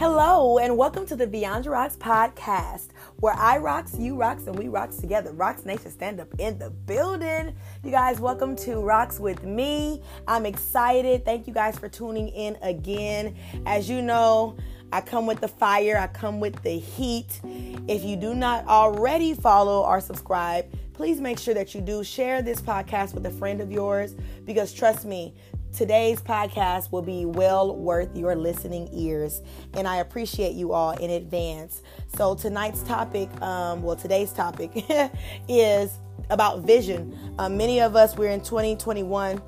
Hello, and welcome to the Beyond Your Rocks podcast, where I rocks, you rocks, and we rocks together. Rocks Nation stand up in the building. You guys, welcome to Rocks with me. I'm excited. Thank you guys for tuning in again. As you know, I come with the fire, I come with the heat. If you do not already follow or subscribe, please make sure that you do share this podcast with a friend of yours because trust me, Today's podcast will be well worth your listening ears, and I appreciate you all in advance. So, tonight's topic, um, well, today's topic is about vision. Uh, many of us, we're in 2021.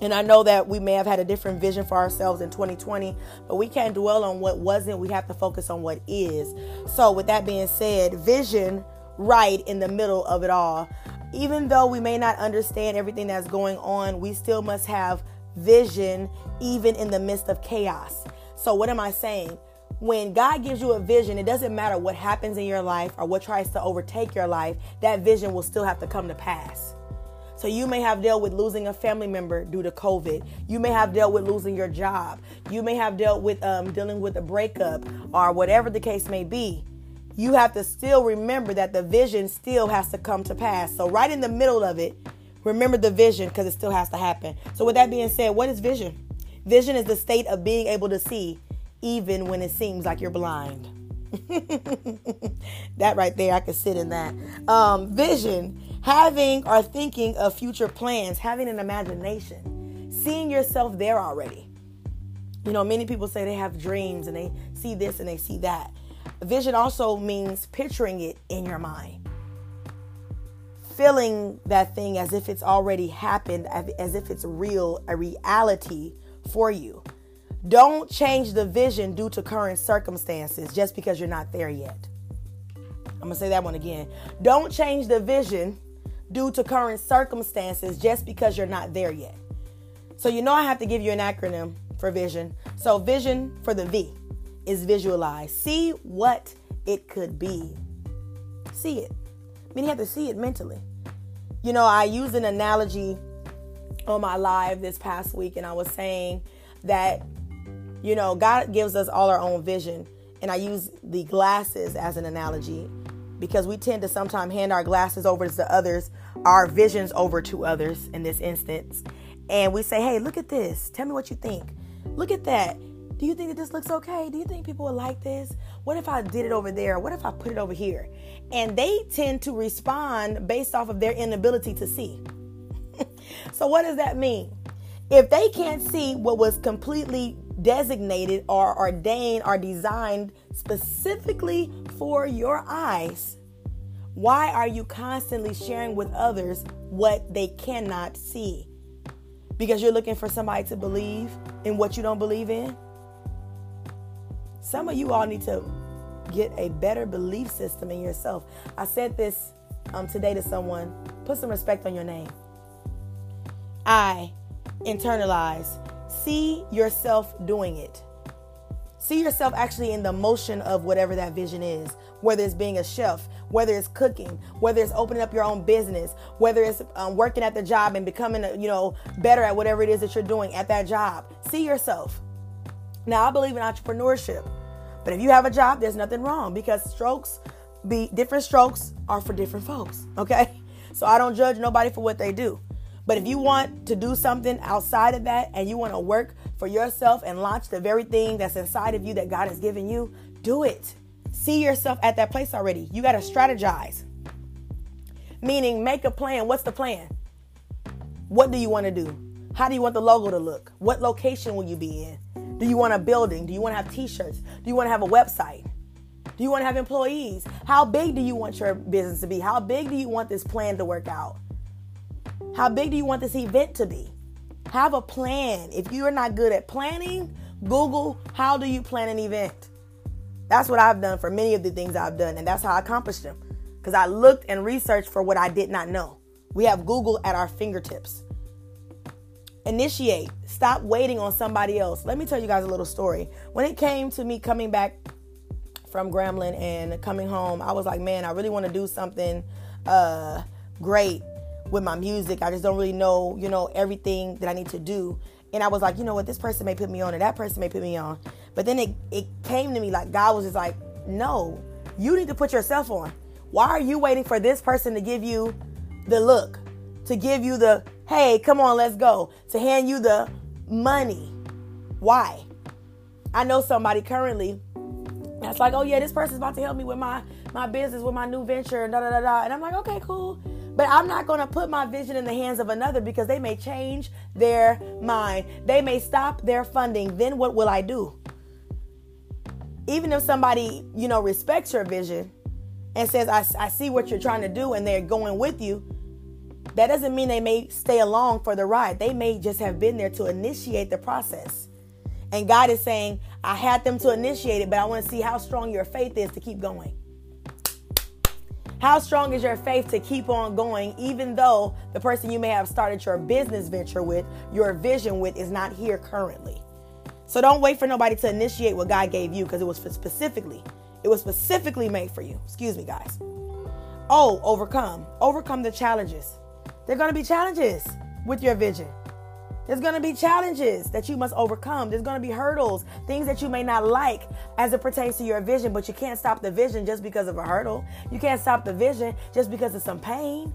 And I know that we may have had a different vision for ourselves in 2020, but we can't dwell on what wasn't. We have to focus on what is. So, with that being said, vision right in the middle of it all. Even though we may not understand everything that's going on, we still must have vision even in the midst of chaos. So, what am I saying? When God gives you a vision, it doesn't matter what happens in your life or what tries to overtake your life, that vision will still have to come to pass. So, you may have dealt with losing a family member due to COVID. You may have dealt with losing your job. You may have dealt with um, dealing with a breakup or whatever the case may be. You have to still remember that the vision still has to come to pass. So, right in the middle of it, Remember the vision because it still has to happen. So, with that being said, what is vision? Vision is the state of being able to see even when it seems like you're blind. that right there, I could sit in that. Um, vision, having or thinking of future plans, having an imagination, seeing yourself there already. You know, many people say they have dreams and they see this and they see that. Vision also means picturing it in your mind feeling that thing as if it's already happened, as if it's real, a reality for you. Don't change the vision due to current circumstances just because you're not there yet. I'm to say that one again. Don't change the vision due to current circumstances just because you're not there yet. So, you know, I have to give you an acronym for vision. So, vision for the V is visualize. See what it could be. See it. Mean, you have to see it mentally. You know, I used an analogy on my live this past week, and I was saying that, you know, God gives us all our own vision. And I use the glasses as an analogy because we tend to sometimes hand our glasses over to others, our visions over to others in this instance. And we say, hey, look at this. Tell me what you think. Look at that. Do you think that this looks okay? Do you think people would like this? What if I did it over there? What if I put it over here? And they tend to respond based off of their inability to see. so, what does that mean? If they can't see what was completely designated or ordained or designed specifically for your eyes, why are you constantly sharing with others what they cannot see? Because you're looking for somebody to believe in what you don't believe in? Some of you all need to get a better belief system in yourself. I said this um, today to someone put some respect on your name. I internalize, see yourself doing it. See yourself actually in the motion of whatever that vision is, whether it's being a chef, whether it's cooking, whether it's opening up your own business, whether it's um, working at the job and becoming, you know, better at whatever it is that you're doing at that job. See yourself. Now, I believe in entrepreneurship. But if you have a job, there's nothing wrong because strokes be different strokes are for different folks, okay? So I don't judge nobody for what they do. But if you want to do something outside of that and you want to work for yourself and launch the very thing that's inside of you that God has given you, do it. See yourself at that place already. You got to strategize. Meaning, make a plan. What's the plan? What do you want to do? How do you want the logo to look? What location will you be in? Do you want a building? Do you want to have t shirts? Do you want to have a website? Do you want to have employees? How big do you want your business to be? How big do you want this plan to work out? How big do you want this event to be? Have a plan. If you are not good at planning, Google how do you plan an event? That's what I've done for many of the things I've done, and that's how I accomplished them. Because I looked and researched for what I did not know. We have Google at our fingertips. Initiate. Stop waiting on somebody else. Let me tell you guys a little story. When it came to me coming back from Gremlin and coming home, I was like, man, I really want to do something uh, great with my music. I just don't really know, you know, everything that I need to do. And I was like, you know what, this person may put me on and that person may put me on. But then it, it came to me like God was just like, no, you need to put yourself on. Why are you waiting for this person to give you the look, to give you the, hey, come on, let's go, to hand you the money? Why? I know somebody currently that's like, oh yeah, this person's about to help me with my my business, with my new venture, and da da da da. And I'm like, okay, cool. But I'm not going to put my vision in the hands of another because they may change their mind. They may stop their funding. Then what will I do? Even if somebody, you know, respects your vision and says, I, I see what you're trying to do and they're going with you, that doesn't mean they may stay along for the ride. They may just have been there to initiate the process. And God is saying, I had them to initiate it, but I want to see how strong your faith is to keep going. How strong is your faith to keep on going, even though the person you may have started your business venture with, your vision with, is not here currently? So don't wait for nobody to initiate what God gave you because it was specifically, it was specifically made for you. Excuse me, guys. Oh, overcome. Overcome the challenges. There are going to be challenges with your vision. There's going to be challenges that you must overcome. There's going to be hurdles, things that you may not like as it pertains to your vision, but you can't stop the vision just because of a hurdle. You can't stop the vision just because of some pain.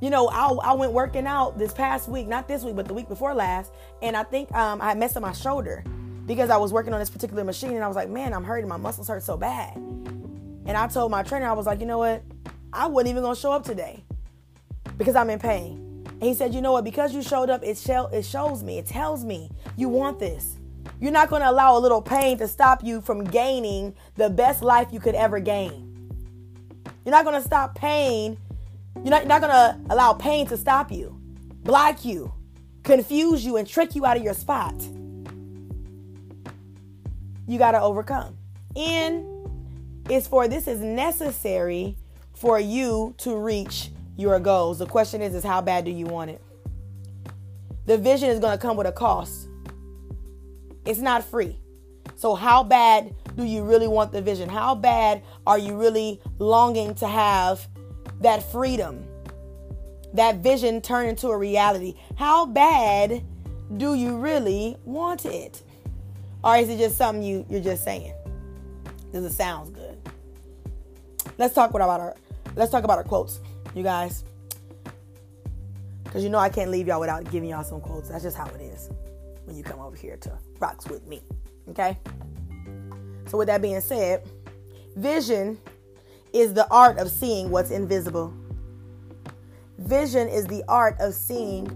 You know, I, I went working out this past week, not this week, but the week before last, and I think um, I messed up my shoulder because I was working on this particular machine, and I was like, man, I'm hurting. My muscles hurt so bad. And I told my trainer, I was like, you know what? I wasn't even going to show up today because I'm in pain. And he said, You know what? Because you showed up, it, it shows me, it tells me you want this. You're not going to allow a little pain to stop you from gaining the best life you could ever gain. You're not going to stop pain. You're not, not going to allow pain to stop you, block you, confuse you, and trick you out of your spot. You got to overcome. N is for this is necessary for you to reach your goals. The question is, is how bad do you want it? The vision is going to come with a cost. It's not free. So how bad do you really want the vision? How bad are you really longing to have that freedom? That vision turn into a reality. How bad do you really want it? Or is it just something you, you're just saying? Because it sounds good. Let's talk about our let's talk about our quotes you guys. Because you know I can't leave y'all without giving y'all some quotes. That's just how it is when you come over here to Rocks with me. Okay? So, with that being said, vision is the art of seeing what's invisible. Vision is the art of seeing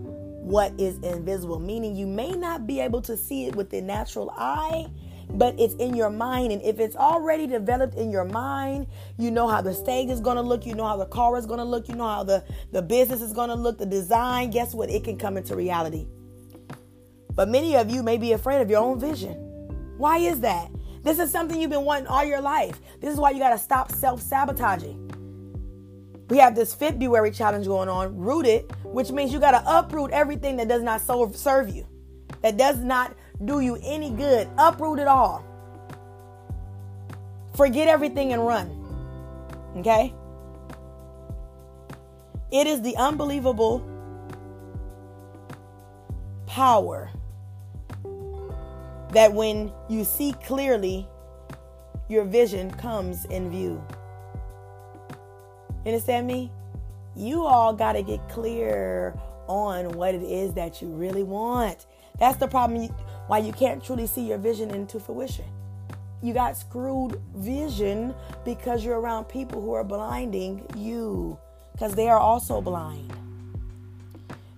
what is invisible, meaning you may not be able to see it with the natural eye, but it's in your mind. And if it's already developed in your mind, you know how the stage is going to look, you know how the car is going to look, you know how the, the business is going to look, the design. Guess what? It can come into reality. But many of you may be afraid of your own vision. Why is that? This is something you've been wanting all your life. This is why you got to stop self sabotaging. We have this February challenge going on, rooted, which means you got to uproot everything that does not serve you, that does not do you any good. Uproot it all. Forget everything and run. Okay? It is the unbelievable power that when you see clearly, your vision comes in view. You understand me? You all got to get clear on what it is that you really want. That's the problem why you can't truly see your vision into fruition. You got screwed vision because you're around people who are blinding you because they are also blind.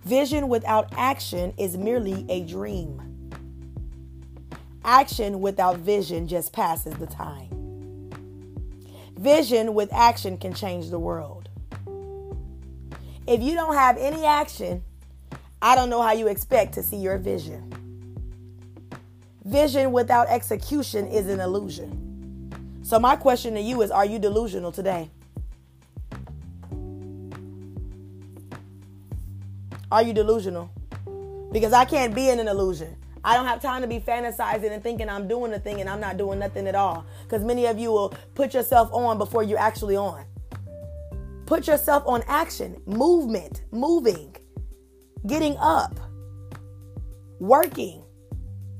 Vision without action is merely a dream. Action without vision just passes the time. Vision with action can change the world. If you don't have any action, I don't know how you expect to see your vision. Vision without execution is an illusion. So, my question to you is Are you delusional today? Are you delusional? Because I can't be in an illusion. I don't have time to be fantasizing and thinking I'm doing a thing and I'm not doing nothing at all. Because many of you will put yourself on before you're actually on. Put yourself on action, movement, moving, getting up, working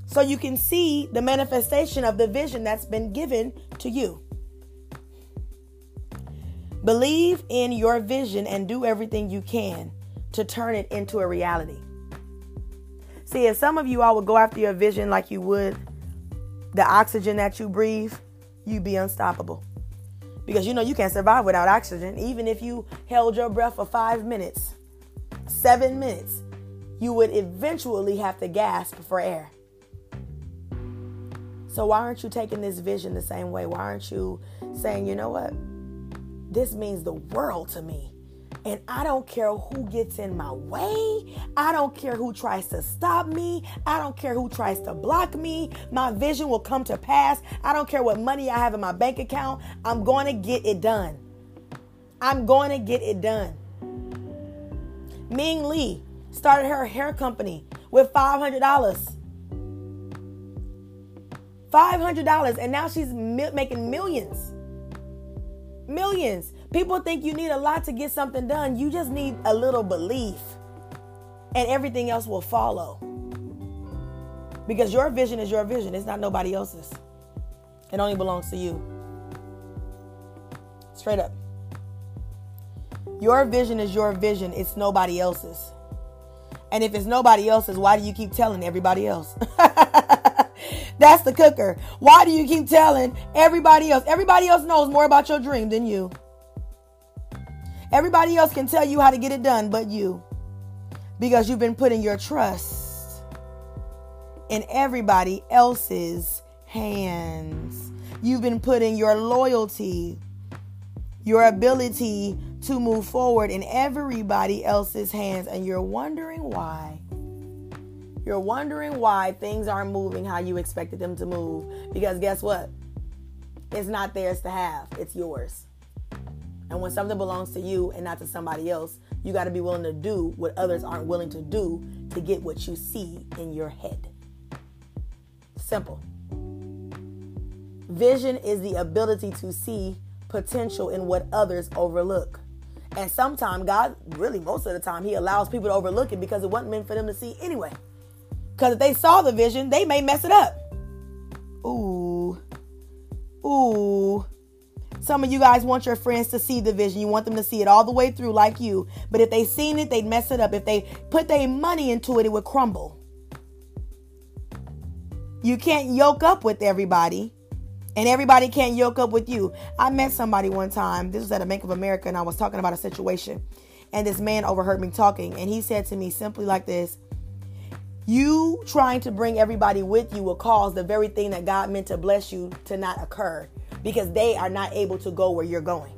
so you can see the manifestation of the vision that's been given to you. Believe in your vision and do everything you can to turn it into a reality. See, if some of you all would go after your vision like you would the oxygen that you breathe, you'd be unstoppable. Because you know you can't survive without oxygen. Even if you held your breath for five minutes, seven minutes, you would eventually have to gasp for air. So why aren't you taking this vision the same way? Why aren't you saying, you know what? This means the world to me. And I don't care who gets in my way. I don't care who tries to stop me. I don't care who tries to block me. My vision will come to pass. I don't care what money I have in my bank account. I'm going to get it done. I'm going to get it done. Ming Lee started her hair company with $500. $500 and now she's mi- making millions. Millions. People think you need a lot to get something done. You just need a little belief, and everything else will follow. Because your vision is your vision, it's not nobody else's. It only belongs to you. Straight up. Your vision is your vision, it's nobody else's. And if it's nobody else's, why do you keep telling everybody else? That's the cooker. Why do you keep telling everybody else? Everybody else knows more about your dream than you. Everybody else can tell you how to get it done but you. Because you've been putting your trust in everybody else's hands. You've been putting your loyalty, your ability to move forward in everybody else's hands, and you're wondering why. You're wondering why things aren't moving how you expected them to move. Because guess what? It's not theirs to have, it's yours. And when something belongs to you and not to somebody else, you got to be willing to do what others aren't willing to do to get what you see in your head. Simple. Vision is the ability to see potential in what others overlook. And sometimes, God, really most of the time, He allows people to overlook it because it wasn't meant for them to see anyway. Because if they saw the vision, they may mess it up. Ooh. Ooh. Some of you guys want your friends to see the vision. You want them to see it all the way through like you. But if they seen it, they'd mess it up. If they put their money into it, it would crumble. You can't yoke up with everybody. And everybody can't yoke up with you. I met somebody one time. This was at a Bank of America, and I was talking about a situation. And this man overheard me talking, and he said to me simply like this You trying to bring everybody with you will cause the very thing that God meant to bless you to not occur because they are not able to go where you're going.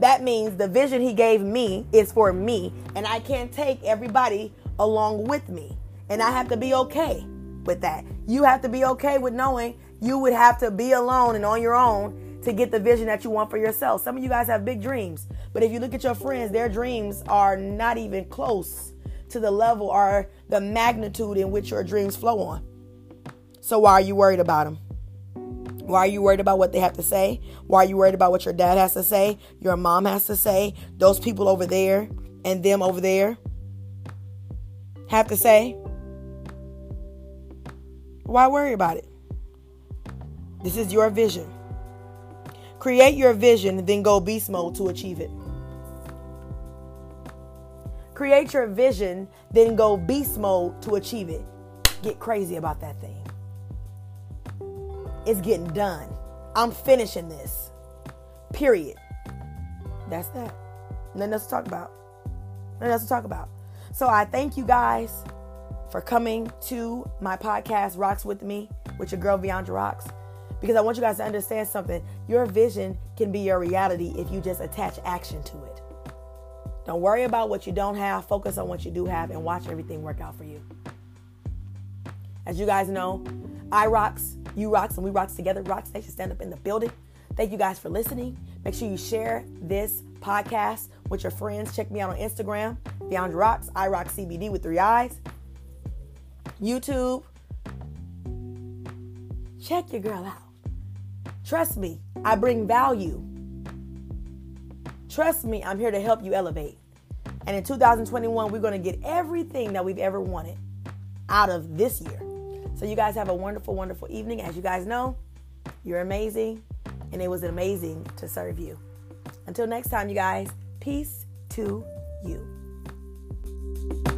That means the vision he gave me is for me, and I can't take everybody along with me. And I have to be okay with that. You have to be okay with knowing you would have to be alone and on your own to get the vision that you want for yourself. Some of you guys have big dreams, but if you look at your friends, their dreams are not even close to the level or the magnitude in which your dreams flow on. So why are you worried about them? Why are you worried about what they have to say? Why are you worried about what your dad has to say? Your mom has to say? Those people over there and them over there have to say? Why worry about it? This is your vision. Create your vision, then go beast mode to achieve it. Create your vision, then go beast mode to achieve it. Get crazy about that thing. It's getting done. I'm finishing this. Period. That's that. Nothing else to talk about. Nothing else to talk about. So I thank you guys for coming to my podcast, Rocks With Me, with your girl, Viandra Rocks. Because I want you guys to understand something. Your vision can be your reality if you just attach action to it. Don't worry about what you don't have. Focus on what you do have and watch everything work out for you. As you guys know, I rocks, you rocks, and we rocks together. Rocks Nation stand up in the building. Thank you guys for listening. Make sure you share this podcast with your friends. Check me out on Instagram, Beyond Rocks, I Rock CBD with three eyes. YouTube. Check your girl out. Trust me, I bring value. Trust me, I'm here to help you elevate. And in 2021, we're going to get everything that we've ever wanted out of this year. So, you guys have a wonderful, wonderful evening. As you guys know, you're amazing, and it was amazing to serve you. Until next time, you guys, peace to you.